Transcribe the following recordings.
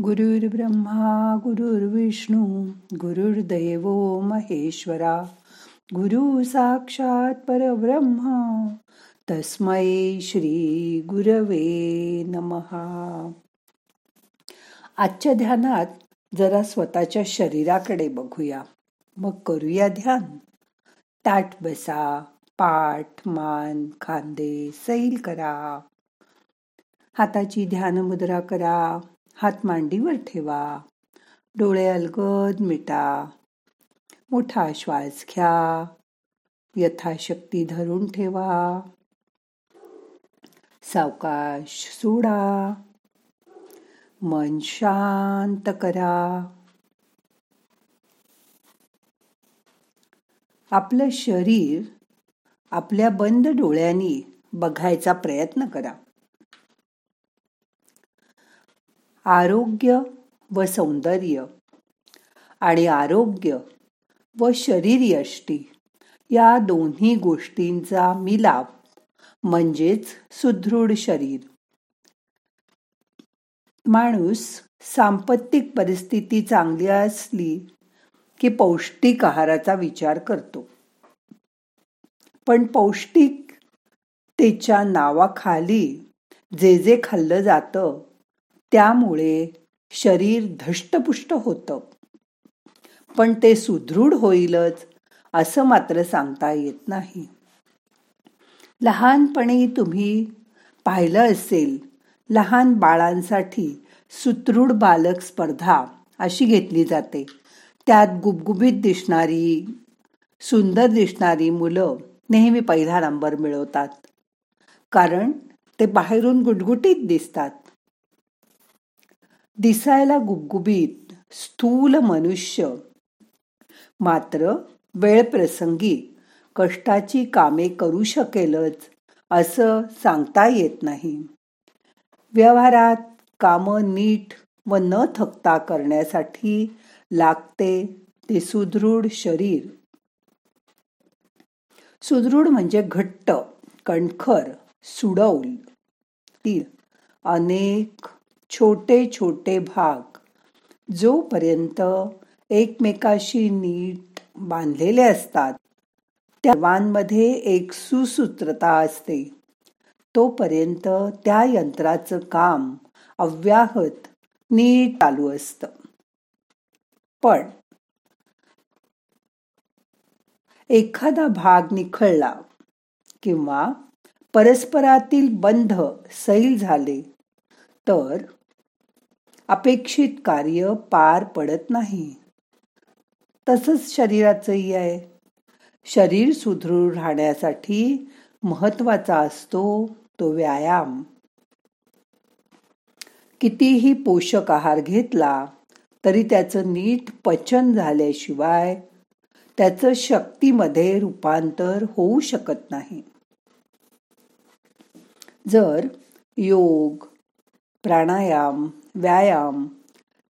गुरुर्ब्रह्मा गुरुर्विष्णू गुरुर्दैव महेश्वरा गुरु साक्षात परब्रह्मा तस्मै श्री गुरवे नमहा आजच्या ध्यानात जरा स्वतःच्या शरीराकडे बघूया. मग करूया ध्यान. ताट बसा पाठ मान खांदे सैल करा. हाताची ध्यान मुद्रा करा. हात मांडीवर ठेवा. डोळे अलगद मिटा. मोठा श्वास घ्या. यथाशक्ती धरून ठेवा. सावकाश सोडा. मन शांत करा. आपलं शरीर आपल्या बंद डोळ्यांनी बघायचा प्रयत्न करा. आरोग्य व सौंदर्य आणि आरोग्य व शरीर यष्टी या दोन्ही गोष्टींचा मिलाप म्हणजेच सुदृढ शरीर. माणूस सांपत्तिक परिस्थिती चांगली असली की पौष्टिक आहाराचा विचार करतो. पण पौष्टिक त्याच्या नावाखाली जे जे खाल्लं जातं त्यामुळे शरीर धष्टपुष्ट होतं. पण ते सुदृढ होईलच असं मात्र सांगता येत नाही. लहानपणी तुम्ही पाहिलं असेल लहान बाळांसाठी सुदृढ बालक स्पर्धा अशी घेतली जाते. त्यात गुबगुबीत दिसणारी सुंदर दिसणारी मुलं नेहमी पहिला नंबर मिळवतात. कारण ते बाहेरून गुटगुटीत दिसतात. दिसायला गुबगुबीत स्थूल मनुष्य. मात्र वेळ प्रसंगी कष्टाची कामे करू शकेलच असं सांगता येत नाही. व्यवहारात कामं नीट व न थकता करण्यासाठी लागते ते सुदृढ शरीर. सुदृढ म्हणजे घट्ट कणखर सुडौल. ती अनेक छोटे छोटे भाग. जोपर्यंत एकमेकाशी नीट बांधलेले असतात त्या एक सुसूत्रता असते. तोपर्यंत त्या यंत्राचं काम अव्याहत नीट चालू असतं. पण एखादा भाग निखळला किंवा परस्परातील बंध सैल झाले तर अपेक्षित कार्य पार पडत नाही. तसंच शरीराचंही आहे. शरीर सुदृढ राहण्यासाठी महत्त्वाचा असतो तो व्यायाम. कितीही पोषक आहार घेतला तरी त्याचं नीट पचन झाल्याशिवाय त्याचं शक्तीमध्ये रूपांतर होऊ शकत नाही. जर योग प्राणायाम व्यायाम.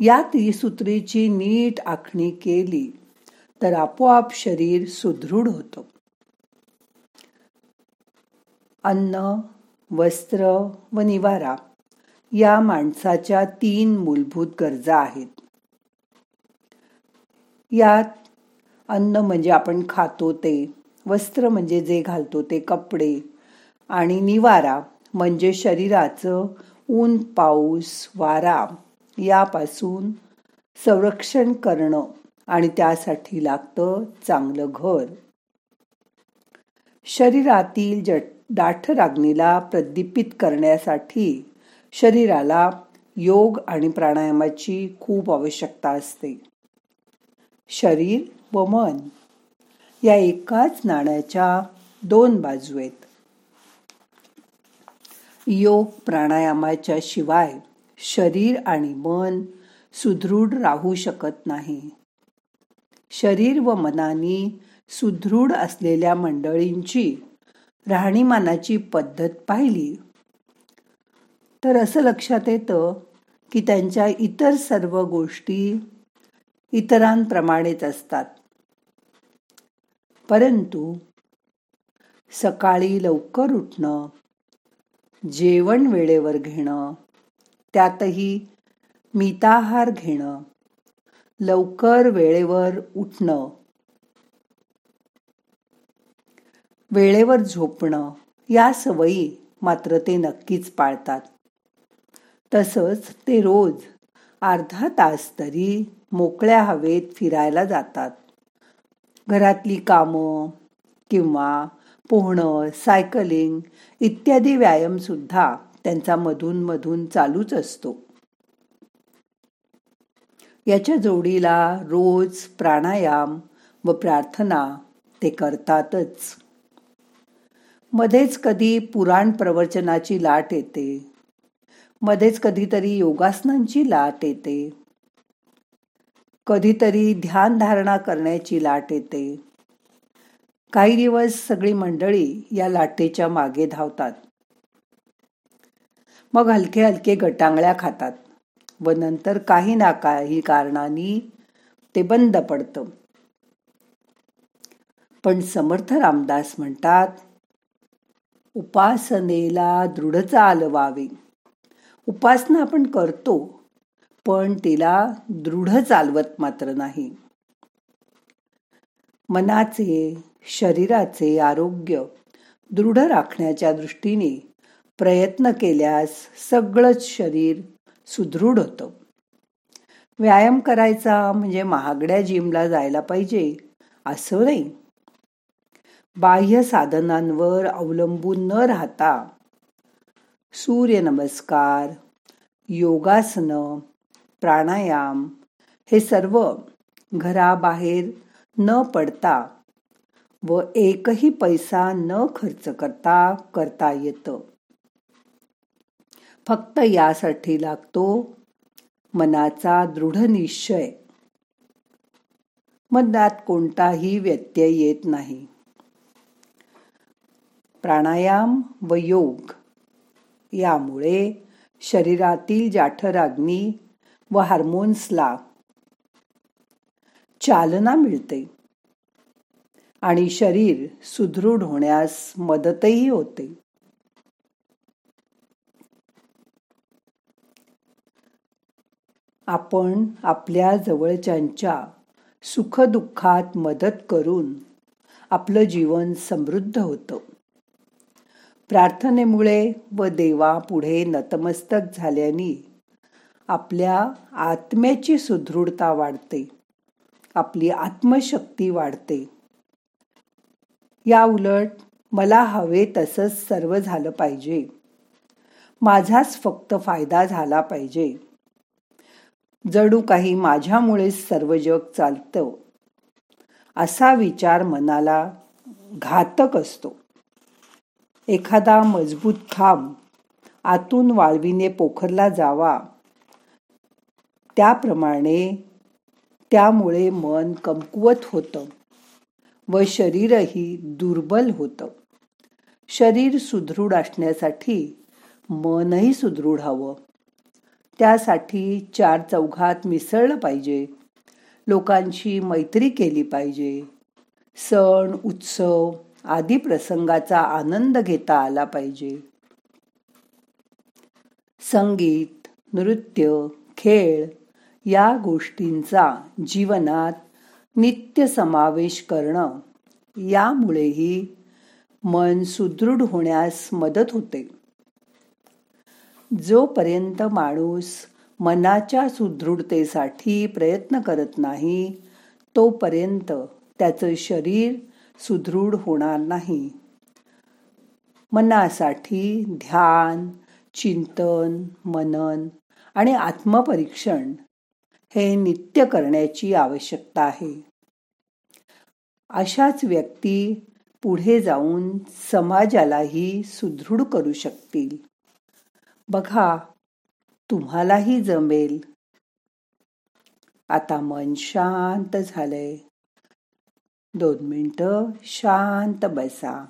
या त्रिसूत्रीची नीट आखणी केली तर आपोआप शरीर सुदृढ होतं. अन्न वस्त्र व निवारा या माणसाच्या तीन मूलभूत गरजा आहेत. यात अन्न म्हणजे आपण खातो ते वस्त्र म्हणजे जे घालतो ते कपडे आणि निवारा म्हणजे शरीराचं ऊन पाऊस वारा यापासून संरक्षण करणं आणि त्यासाठी लागतं चांगलं घर. शरीरातील दाठ रागणीला प्रदीपित करण्यासाठी शरीराला योग आणि प्राणायामाची खूप आवश्यकता असते. शरीर व मन या एकाच नाण्याच्या दोन बाजू आहेत. योग प्राणायामाच्या शिवाय शरीर आणि मन सुदृढ राहू शकत नाही. शरीर व मनानी सुदृढ असलेल्या मंडळींची राहणीमानाची पद्धत पाहिली. तर असं लक्षात येतं की त्यांच्या इतर सर्व गोष्टी इतरांप्रमाणेच असतात. परंतु सकाळी लवकर उठणं जेवण वेळेवर घेणं त्यातही मिताहार घेणं लवकर वेळेवर उठणं वेळेवर झोपणं या सवयी मात्र ते नक्कीच पाळतात. तसंच ते रोज अर्धा तास तरी मोकळ्या हवेत फिरायला जातात. घरातली कामं किंवा पोहणं सायकलिंग इत्यादी व्यायामसुद्धा त्यांचा मधून मधून चालूच असतो. याच्या जोडीला रोज प्राणायाम व प्रार्थना ते करतातच. मध्येच कधी पुराण प्रवचनाची लाट येते. मध्येच कधीतरी योगासनांची लाट येते. कधीतरी ध्यानधारणा करण्याची लाट येते. काही दिवस सगळी मंडळी या लाटेच्या मागे धावतात. मग हलके हलके गटांगळ्या खातात व नंतर काही ना काही कारणाने ते बंद पडतं. पण समर्थ रामदास म्हणतात उपासनेला दृढ चालवावे. उपासना आपण करतो पण तिला दृढ चालवत मात्र नाही. मनाचे शरीराचे आरोग्य दृढ राखण्याच्या दृष्टीने प्रयत्न केल्यास सगळंच शरीर सुदृढ होतं. व्यायाम करायचा म्हणजे महागड्या जिमला जायला पाहिजे असं नाही. बाह्य साधनांवर अवलंबून न राहता सूर्यनमस्कार योगासनं प्राणायाम हे सर्व घराबाहेर न पडता व एकही पैसा न खर्च करता करता येतं. फक्त यासाठी लागतो मनाचा दृढ निश्चय. मनात कोणताही व्यत्यय येत नाही. प्राणायाम व योग यामुळे शरीरातील जाठराग्नी व हार्मोन्सला चालना मिळते. आणि शरीर सुदृढ होण्यास मदतही होते. आपण आपल्या जवळच्यांच्या सुखदुःखात मदत करून आपलं जीवन समृद्ध होतं. प्रार्थनेमुळे व देवा पुढे नतमस्तक झाल्याने आपल्या आत्म्याची सुदृढता वाढते. आपली आत्मशक्ती वाढते. या उलट मला हवे तसंच सर्व झालं पाहिजे. माझाच फक्त फायदा झाला पाहिजे. जणू काही माझ्यामुळेच सर्व जग चालतं असा विचार मनाला घातक असतो. एखादा मजबूत खांब आतून वाळवीने पोखरला जावा त्याप्रमाणे त्यामुळे मन कमकुवत होतं व शरीरही दुर्बल होतं. शरीर सुदृढ असण्यासाठी मनही सुदृढ हवं. त्यासाठी चार चौघात मिसळलं पाहिजे. लोकांशी मैत्री केली पाहिजे. सण उत्सव आदी प्रसंगाचा आनंद घेता आला पाहिजे. संगीत नृत्य खेळ या गोष्टींचा जीवनात नित्य समावेश करणं यामुळेही मन सुदृढ होण्यास मदत होते. जोपर्यंत माणूस मनाच्या सुदृढतेसाठी प्रयत्न करत नाही तोपर्यंत त्याचं शरीर सुदृढ होणार नाही. मनासाठी ध्यान चिंतन मनन आणि आत्मपरीक्षण हे नित्य करण्याची आवश्यकता आहे. अशाच व्यक्ती पुढे जाऊन समाजालाही सुदृढ करू शकतील. बघा तुम्हालाही जमेल. आता मन शांत झालंय. दोन मिनटं शांत बसा.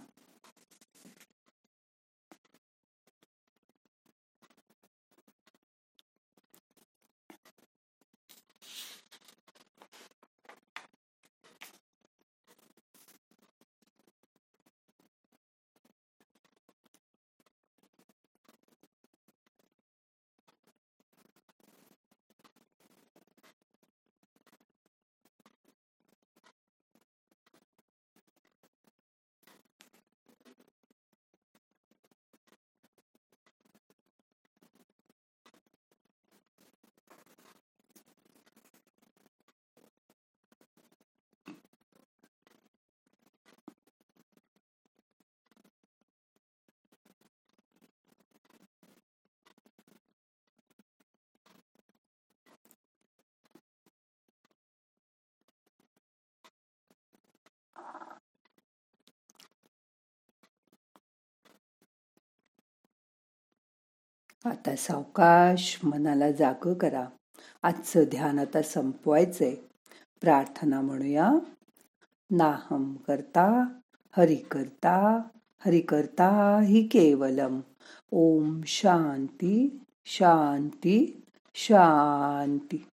आता सावकाश मनाला जाग करा. आजचं ध्यान आता संपवायचंय. प्रार्थना म्हणूया. नाहम करता हरि करता हरि करता हि केवलम. ओम शांती शांती शांती.